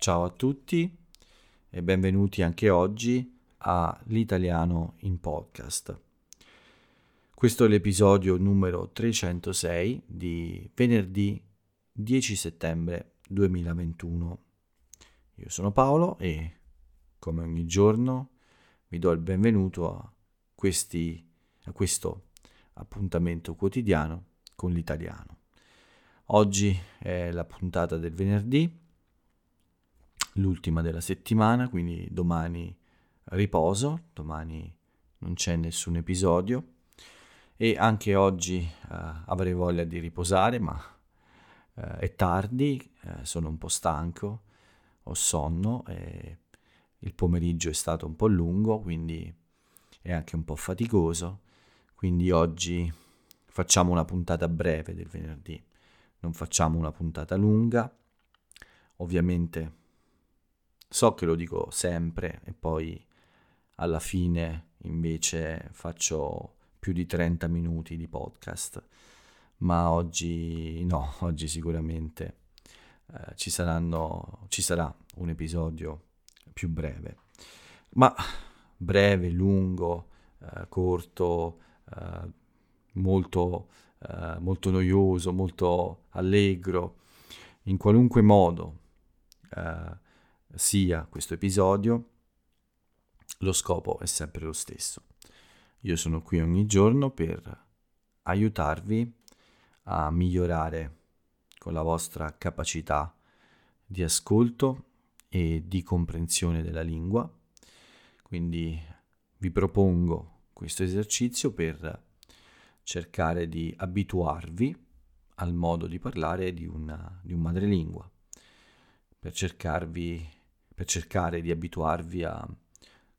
Ciao a tutti e benvenuti anche oggi a L'Italiano in Podcast. Questo è l'episodio numero 306 di venerdì 10 settembre 2021. Io sono Paolo e come ogni giorno vi do il benvenuto a, questi, a questo appuntamento quotidiano con l'italiano. Oggi è la puntata del venerdì l'ultima della settimana, quindi domani riposo, domani non c'è nessun episodio. E anche oggi eh, avrei voglia di riposare, ma eh, è tardi, eh, sono un po' stanco, ho sonno e il pomeriggio è stato un po' lungo, quindi è anche un po' faticoso, quindi oggi facciamo una puntata breve del venerdì, non facciamo una puntata lunga, ovviamente So che lo dico sempre e poi alla fine invece faccio più di 30 minuti di podcast, ma oggi no, oggi sicuramente eh, ci, saranno, ci sarà un episodio più breve, ma breve, lungo, eh, corto, eh, molto, eh, molto noioso, molto allegro, in qualunque modo eh, sia questo episodio, lo scopo è sempre lo stesso. Io sono qui ogni giorno per aiutarvi a migliorare con la vostra capacità di ascolto e di comprensione della lingua. Quindi vi propongo questo esercizio per cercare di abituarvi al modo di parlare di, una, di un madrelingua, per cercarvi per cercare di abituarvi a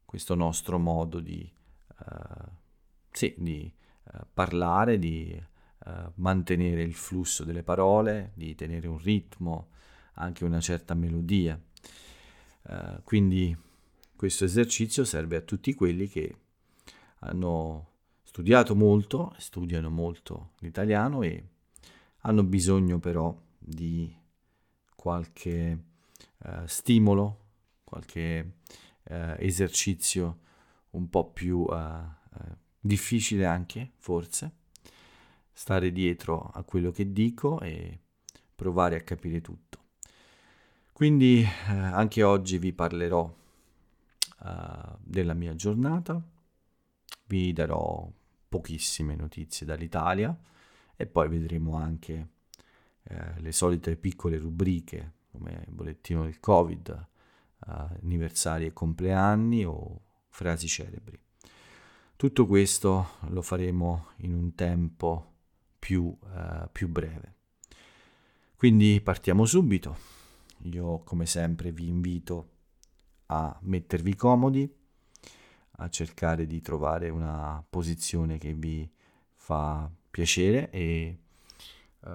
questo nostro modo di, uh, sì, di uh, parlare, di uh, mantenere il flusso delle parole, di tenere un ritmo, anche una certa melodia. quindi questo esercizio serve a tutti quelli che hanno studiato molto, studiano molto l'italiano e hanno bisogno però di qualche stimolo qualche eh, esercizio un po' più eh, eh, difficile anche, forse, stare dietro a quello che dico e provare a capire tutto. Quindi eh, anche oggi vi parlerò della mia giornata, vi darò pochissime notizie dall'Italia e poi vedremo anche uh, le solite piccole rubriche come il bollettino del Covid, anniversari e compleanni o frasi celebri. Tutto questo lo faremo in un tempo più, uh, più breve. Quindi partiamo subito. Io come sempre vi invito a mettervi comodi, a cercare di trovare una posizione che vi fa piacere e, uh,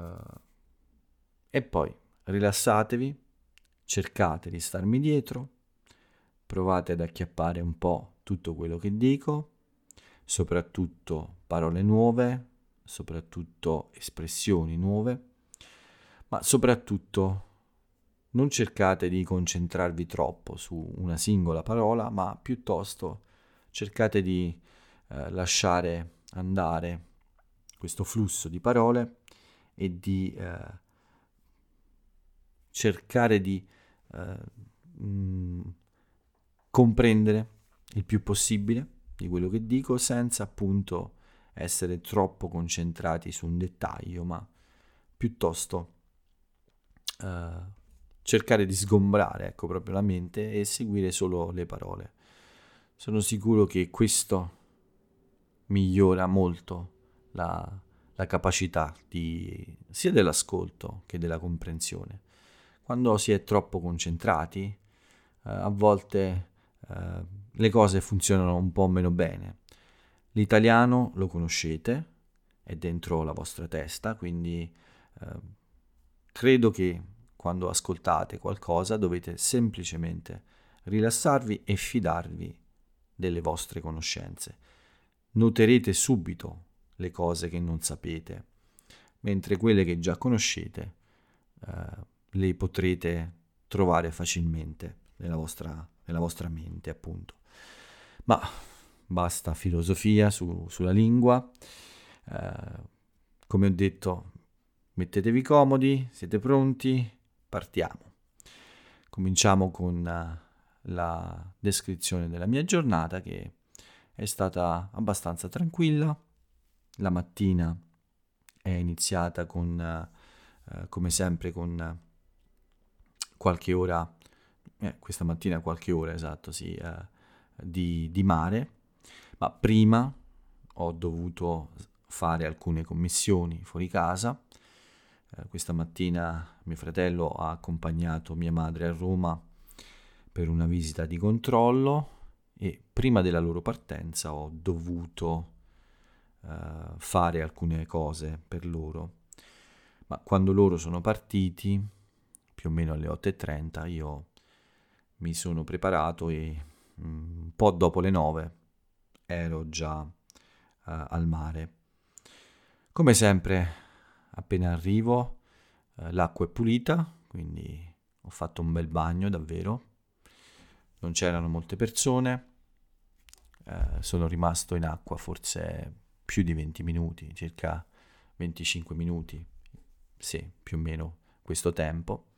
e poi rilassatevi cercate di starmi dietro, provate ad acchiappare un po' tutto quello che dico, soprattutto parole nuove, soprattutto espressioni nuove, ma soprattutto non cercate di concentrarvi troppo su una singola parola, ma piuttosto cercate di eh, lasciare andare questo flusso di parole e di eh, cercare di eh, mh, mm, comprendere il più possibile di quello che dico senza appunto essere troppo concentrati su un dettaglio, ma piuttosto eh, cercare di sgombrare ecco, proprio la mente e seguire solo le parole. Sono sicuro che questo migliora molto la, la capacità di, sia dell'ascolto che della comprensione quando si è troppo concentrati, eh, a volte eh, le cose funzionano un po' meno bene. L'italiano lo conoscete, è dentro la vostra testa, quindi eh, credo che quando ascoltate qualcosa dovete semplicemente rilassarvi e fidarvi delle vostre conoscenze. Noterete subito le cose che non sapete, mentre quelle che già conoscete eh, le potrete trovare facilmente nella vostra, nella vostra mente, appunto. Ma basta filosofia su, sulla lingua. Eh, come ho detto, mettetevi comodi, siete pronti, partiamo. Cominciamo con uh, la descrizione della mia giornata che è stata abbastanza tranquilla. La mattina è iniziata con, uh, come sempre, con qualche ora, eh, questa mattina qualche ora esatto, sì, uh, di, di mare, ma prima ho dovuto fare alcune commissioni fuori casa. Eh, questa mattina mio fratello ha accompagnato mia madre a Roma per una visita di controllo e prima della loro partenza ho dovuto eh, fare alcune cose per loro. Ma quando loro sono partiti, più o meno alle 8.30, io mi sono preparato e mm, un po' dopo le 9 ero già uh, al mare. Come sempre, appena arrivo, uh, l'acqua è pulita, quindi ho fatto un bel bagno davvero. Non c'erano molte persone, uh, sono rimasto in acqua forse più di 20 minuti, circa 25 minuti, sì, più o meno questo tempo.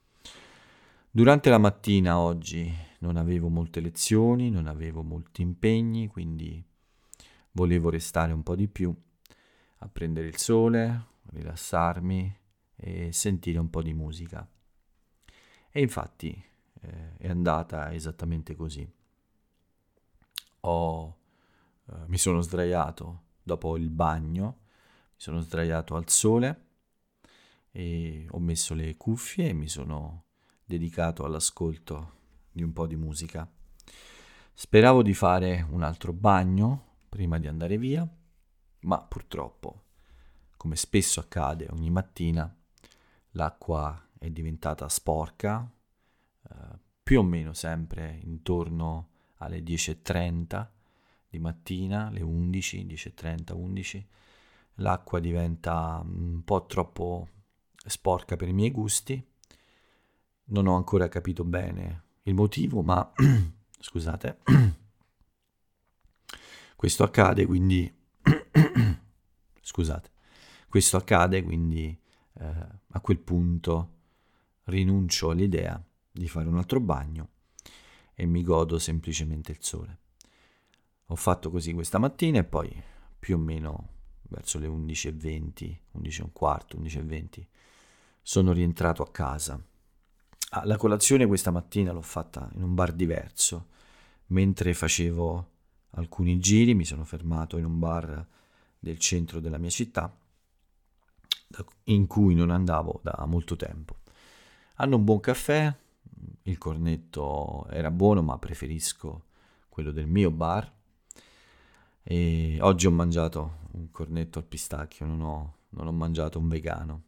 Durante la mattina oggi non avevo molte lezioni, non avevo molti impegni, quindi volevo restare un po' di più a prendere il sole, rilassarmi e sentire un po' di musica. E infatti eh, è andata esattamente così. Ho, eh, mi sono sdraiato dopo il bagno, mi sono sdraiato al sole e ho messo le cuffie e mi sono dedicato all'ascolto di un po' di musica. Speravo di fare un altro bagno prima di andare via, ma purtroppo, come spesso accade ogni mattina, l'acqua è diventata sporca, eh, più o meno sempre intorno alle 10.30 di mattina, le 11, 10.30, 11, l'acqua diventa un po' troppo sporca per i miei gusti. Non ho ancora capito bene il motivo, ma scusate. Questo accade quindi... Scusate. Questo accade quindi eh, a quel punto rinuncio all'idea di fare un altro bagno e mi godo semplicemente il sole. Ho fatto così questa mattina e poi più o meno verso le 11.20, 11 e un quarto, 11.20 sono rientrato a casa. Ah, la colazione questa mattina l'ho fatta in un bar diverso, mentre facevo alcuni giri, mi sono fermato in un bar del centro della mia città in cui non andavo da molto tempo. Hanno un buon caffè, il cornetto era buono ma preferisco quello del mio bar. E oggi ho mangiato un cornetto al pistacchio, non ho, non ho mangiato un vegano,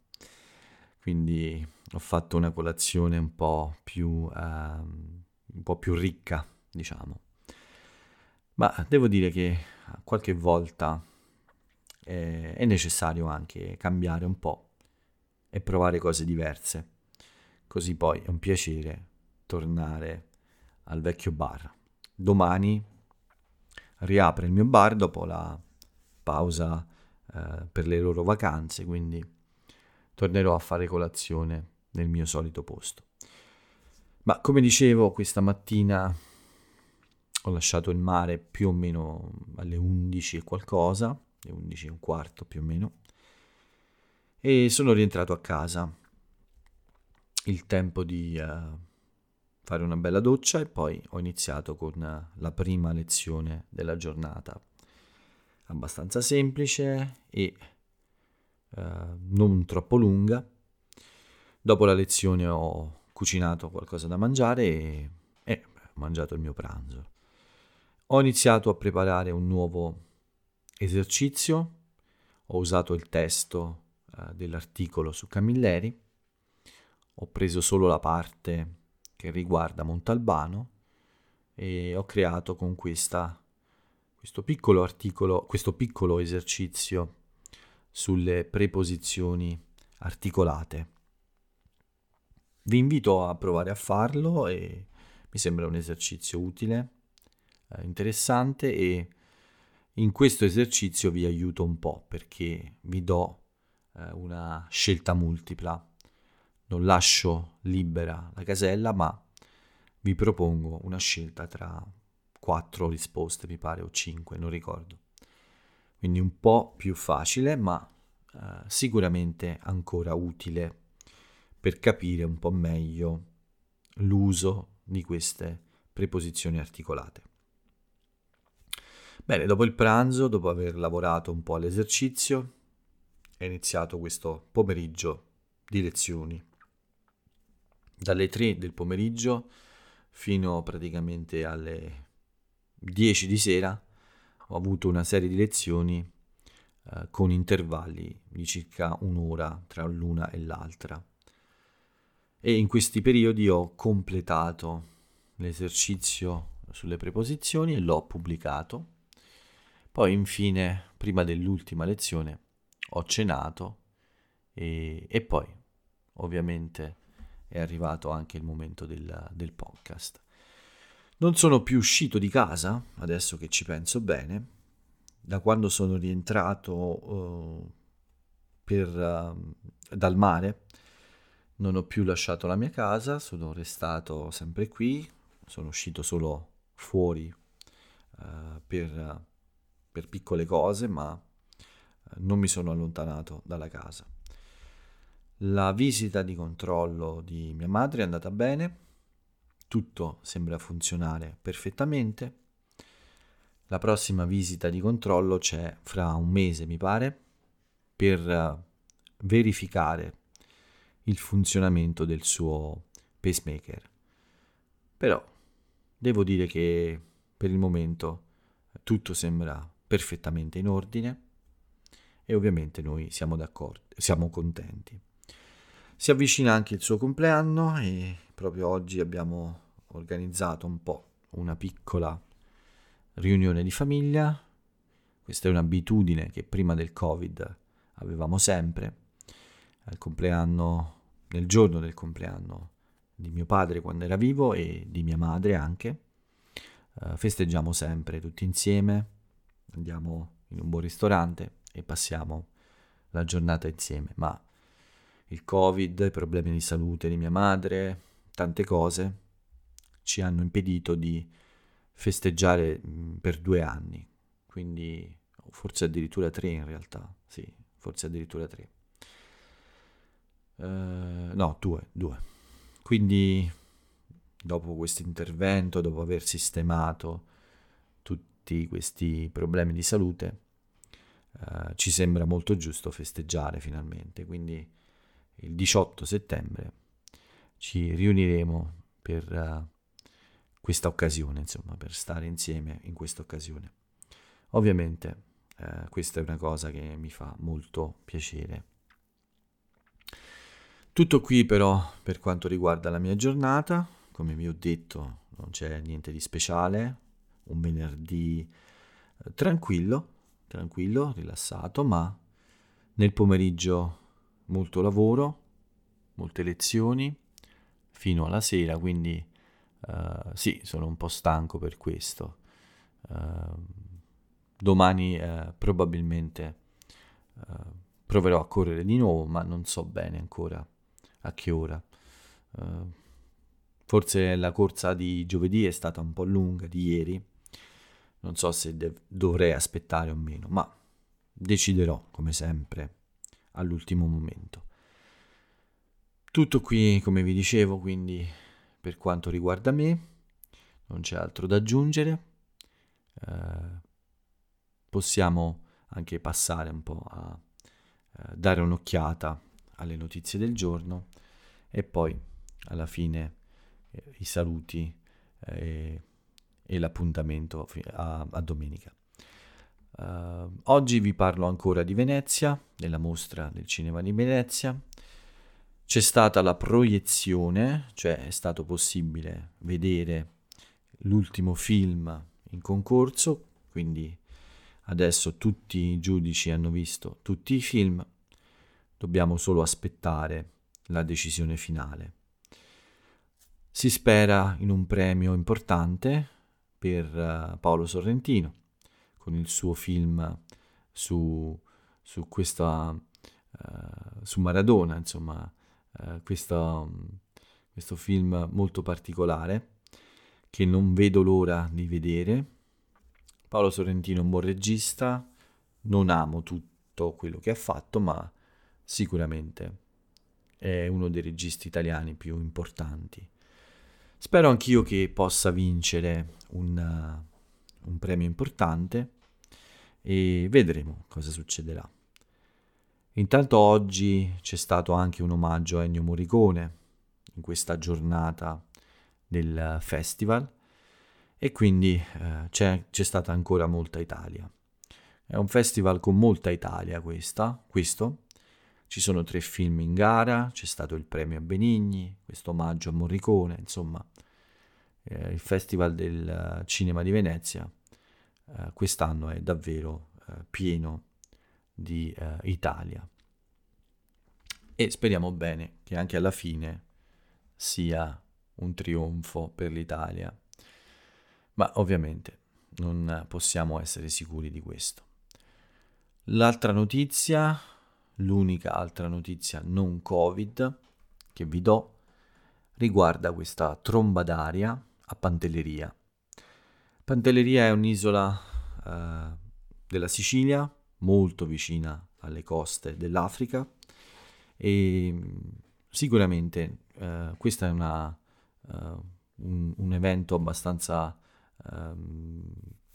quindi ho fatto una colazione un po' più, uh, un po' più ricca, diciamo. Ma devo dire che qualche volta è, è necessario anche cambiare un po' e provare cose diverse. Così poi è un piacere tornare al vecchio bar. Domani riapre il mio bar dopo la pausa eh, per le loro vacanze, quindi tornerò a fare colazione nel mio solito posto. Ma come dicevo, questa mattina ho lasciato il mare più o meno alle 11 e qualcosa, le 11 e un quarto più o meno, e sono rientrato a casa. Il tempo di uh, fare una bella doccia e poi ho iniziato con la prima lezione della giornata. Abbastanza semplice e uh, non troppo lunga. Dopo la lezione ho cucinato qualcosa da mangiare e, e ho mangiato il mio pranzo. Ho iniziato a preparare un nuovo esercizio, ho usato il testo eh, dell'articolo su Camilleri, ho preso solo la parte che riguarda Montalbano e ho creato con questa, questo piccolo articolo, questo piccolo esercizio sulle preposizioni articolate. vi invito a provare a farlo e mi sembra un esercizio utile, eh, interessante e in questo esercizio vi aiuto un po' perché vi do eh, una scelta multipla. Non lascio libera la casella, ma vi propongo una scelta tra quattro risposte, mi pare, o cinque, non ricordo. Quindi un po' più facile, ma eh, sicuramente ancora utile per capire un po' meglio l'uso di queste preposizioni articolate. Bene, dopo il pranzo, dopo aver lavorato un po' all'esercizio, è iniziato questo pomeriggio di lezioni. Dalle 3 del pomeriggio fino praticamente alle 10 di sera ho avuto una serie di lezioni eh, con intervalli di circa un'ora tra l'una e l'altra. E in questi periodi ho completato l'esercizio sulle preposizioni e l'ho pubblicato. Poi infine, prima dell'ultima lezione, ho cenato e, e poi ovviamente è arrivato anche il momento del, del podcast. Non sono più uscito di casa, adesso che ci penso bene, da quando sono rientrato uh, per, uh, dal mare. Non ho più lasciato la mia casa, sono restato sempre qui, sono uscito solo fuori uh, per, per, piccole cose, ma non mi sono allontanato dalla casa. La visita di controllo di mia madre è andata bene, tutto sembra funzionare perfettamente. La prossima visita di controllo c'è fra un mese, mi pare, per eh, verificare il funzionamento del suo pacemaker. Però devo dire che per il momento tutto sembra perfettamente in ordine e ovviamente noi siamo d'accordo, siamo contenti. Si avvicina anche il suo compleanno e proprio oggi abbiamo organizzato un po' una piccola riunione di famiglia. Questa è un'abitudine che prima del Covid avevamo sempre. Al compleanno, nel giorno del compleanno di mio padre quando era vivo e di mia madre anche. Uh, festeggiamo sempre tutti insieme, andiamo in un buon ristorante e passiamo la giornata insieme, ma il Covid, i problemi di salute di mia madre, tante cose ci hanno impedito di festeggiare per due anni, quindi forse addirittura tre in realtà, sì, forse addirittura tre. Uh, no, due, due. Quindi dopo questo intervento, dopo aver sistemato tutti questi problemi di salute, uh, ci sembra molto giusto festeggiare finalmente. Quindi il 18 settembre ci riuniremo per uh, questa occasione, insomma, per stare insieme in questa occasione. Ovviamente uh, questa è una cosa che mi fa molto piacere. Tutto qui però per quanto riguarda la mia giornata, come vi ho detto non c'è niente di speciale, un venerdì uh, tranquillo, tranquillo, rilassato, ma nel pomeriggio molto lavoro, molte lezioni fino alla sera, quindi uh, sì, sono un po' stanco per questo. Uh, domani uh, probabilmente proverò a correre di nuovo, ma non so bene ancora a che ora. forse la corsa di giovedì è stata un po' lunga di ieri, non so se dev- dovrei aspettare o meno, ma deciderò come sempre all'ultimo momento. Tutto qui, come vi dicevo, quindi per quanto riguarda me, non c'è altro da aggiungere. Eh, possiamo anche passare un po' a eh, dare un'occhiata alle notizie del giorno e poi alla fine eh, i saluti eh, e l'appuntamento a, a domenica. Uh, oggi vi parlo ancora di Venezia, della mostra del cinema di Venezia. C'è stata la proiezione, cioè è stato possibile vedere l'ultimo film in concorso, quindi adesso tutti i giudici hanno visto tutti i film, dobbiamo solo aspettare la decisione finale. Si spera in un premio importante per uh, Paolo Sorrentino con il suo film su, su questa uh, su Maradona, insomma, uh, questo, questo film molto particolare che non vedo l'ora di vedere. Paolo Sorrentino è un buon regista, non amo tutto quello che ha fatto, ma sicuramente è uno dei registi italiani più importanti. Spero anch'io che possa vincere un, uh, un premio importante e vedremo cosa succederà. Intanto oggi c'è stato anche un omaggio a Ennio Morricone in questa giornata del festival e quindi eh, c'è, c'è, stata ancora molta Italia. È un festival con molta Italia questa, questo, ci sono tre film in gara, c'è stato il premio a Benigni, questo omaggio a Morricone, insomma, eh, il Festival del Cinema di Venezia eh, quest'anno è davvero eh, pieno di eh, Italia. E speriamo bene che anche alla fine sia un trionfo per l'Italia. Ma ovviamente non possiamo essere sicuri di questo. L'altra notizia L'unica altra notizia non Covid che vi do riguarda questa tromba d'aria a Pantelleria. Pantelleria è un'isola eh, della Sicilia, molto vicina alle coste dell'Africa e sicuramente eh, questo è una, uh, un, un, evento abbastanza um,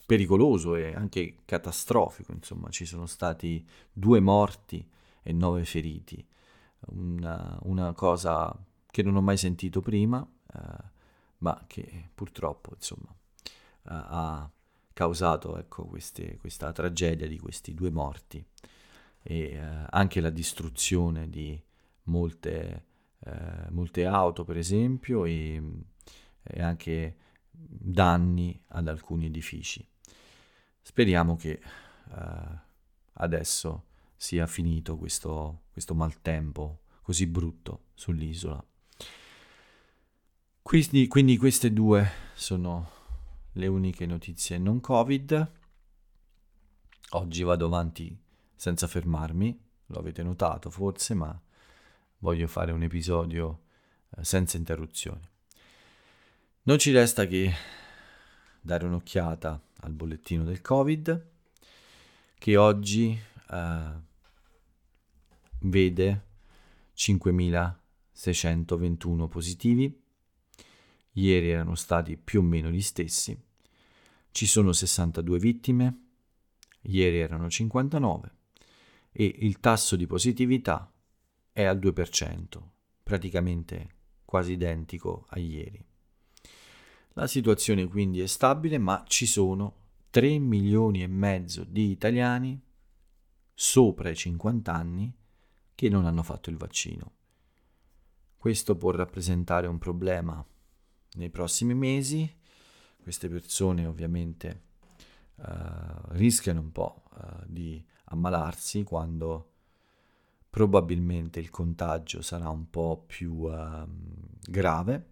pericoloso e anche catastrofico, insomma ci sono stati due morti e nove feriti. Una, una cosa che non ho mai sentito prima, eh, ma che purtroppo insomma, ha causato ecco, queste, questa tragedia di questi due morti e eh, anche la distruzione di molte, eh, molte auto per esempio e, e, anche danni ad alcuni edifici. Speriamo che eh, adesso sia finito questo, questo maltempo così brutto sull'isola. Quindi, quindi queste due sono le uniche notizie non Covid. Oggi vado avanti senza fermarmi, lo avete notato forse, ma voglio fare un episodio eh, senza interruzioni. Non ci resta che dare un'occhiata al bollettino del Covid, che oggi uh, vede 5.621 positivi, ieri erano stati più o meno gli stessi, ci sono 62 vittime, ieri erano 59 e il tasso di positività è al 2%, praticamente quasi identico a ieri. La situazione quindi è stabile, ma ci sono 3 milioni e mezzo di italiani sopra i 50 anni che non hanno fatto il vaccino. Questo può rappresentare un problema nei prossimi mesi. Queste persone ovviamente uh, rischiano un po' uh, di ammalarsi quando probabilmente il contagio sarà un po' più uh, grave,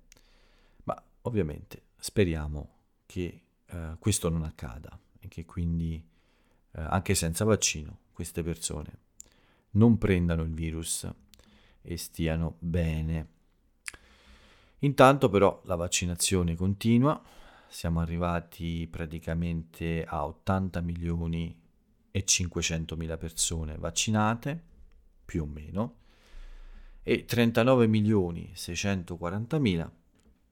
ma ovviamente speriamo che uh, questo non accada e che quindi anche senza vaccino queste persone non prendano il virus e stiano bene. Intanto però la vaccinazione continua, siamo arrivati praticamente a 80 milioni e 500 mila persone vaccinate, più o meno, e 39 milioni 640 mila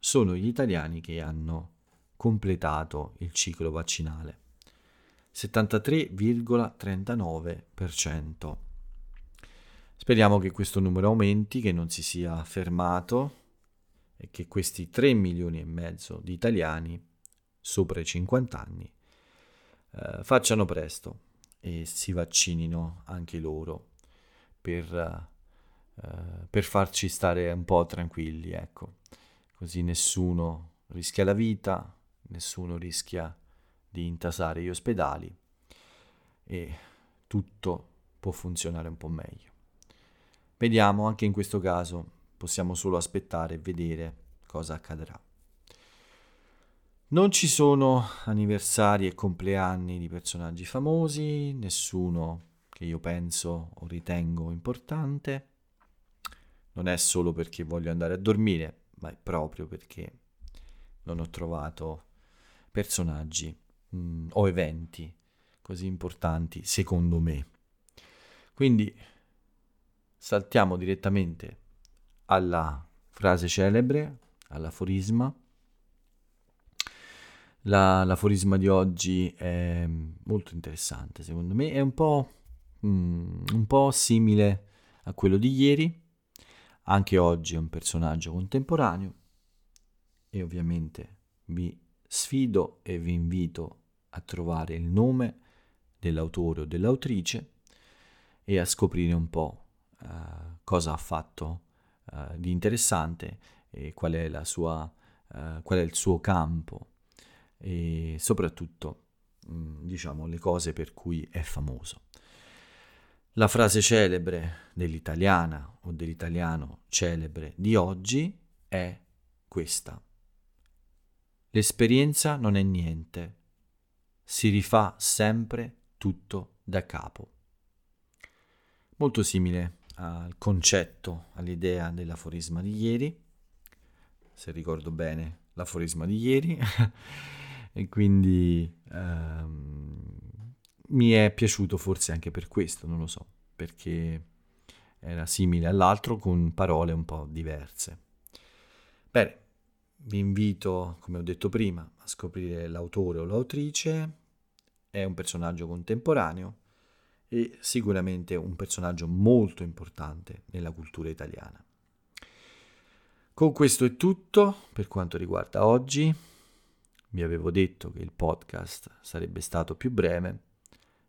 sono gli italiani che hanno completato il ciclo vaccinale. 73,39%. Speriamo che questo numero aumenti, che non si sia fermato e che questi 3 milioni e mezzo di italiani sopra i 50 anni eh, facciano presto e si vaccinino anche loro per, eh, per farci stare un po' tranquilli, ecco. Così nessuno rischia la vita, nessuno rischia di intasare gli ospedali e tutto può funzionare un po' meglio. Vediamo, anche in questo caso possiamo solo aspettare e vedere cosa accadrà. Non ci sono anniversari e compleanni di personaggi famosi, nessuno che io penso o ritengo importante. Non è solo perché voglio andare a dormire, ma è proprio perché non ho trovato personaggi mh, mm, o eventi così importanti secondo me. Quindi saltiamo direttamente alla frase celebre, all'aforisma. La, l'aforisma di oggi è molto interessante secondo me, è un po', mm, un po' simile a quello di ieri, anche oggi è un personaggio contemporaneo. E ovviamente vi sfido e vi invito a trovare il nome dell'autore o dell'autrice e a scoprire un po' uh, cosa ha fatto uh, di interessante e qual è, sua, uh, qual è il suo campo e soprattutto mm, diciamo le cose per cui è famoso. La frase celebre dell'italiana o dell'italiano celebre di oggi è questa. L'esperienza non è niente, si rifà sempre tutto da capo. Molto simile al concetto, all'idea dell'aforisma di ieri, se ricordo bene l'aforisma di ieri, e quindi ehm, mi è piaciuto forse anche per questo, non lo so, perché era simile all'altro con parole un po' diverse. Bene, vi invito, come ho detto prima, a scoprire l'autore o l'autrice è un personaggio contemporaneo e sicuramente un personaggio molto importante nella cultura italiana. Con questo è tutto per quanto riguarda oggi. Vi avevo detto che il podcast sarebbe stato più breve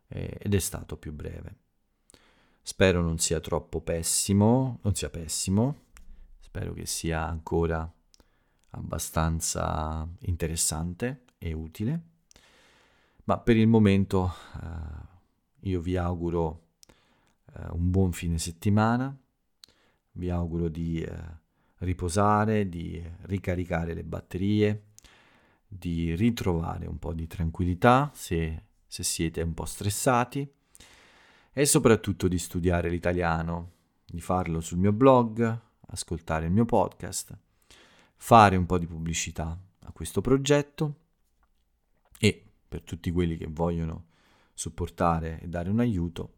eh, ed è stato più breve. Spero non sia troppo pessimo, non sia pessimo, spero che sia ancora abbastanza interessante e utile. Ma per il momento eh, io vi auguro eh, un buon fine settimana, vi auguro di eh, riposare, di ricaricare le batterie, di ritrovare un po' di tranquillità se, se siete un po' stressati e soprattutto di studiare l'italiano, di farlo sul mio blog, ascoltare il mio podcast, fare un po' di pubblicità a questo progetto e per tutti quelli che vogliono supportare e dare un aiuto,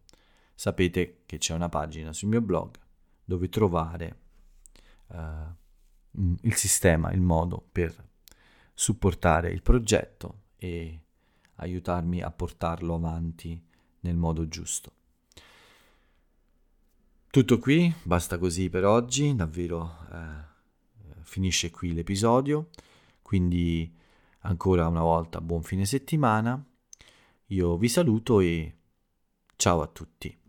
sapete che c'è una pagina sul mio blog dove trovare uh, il sistema, il modo per supportare il progetto e aiutarmi a portarlo avanti nel modo giusto. Tutto qui, basta così per oggi, davvero eh, finisce qui l'episodio, quindi Ancora una volta buon fine settimana, io vi saluto e ciao a tutti.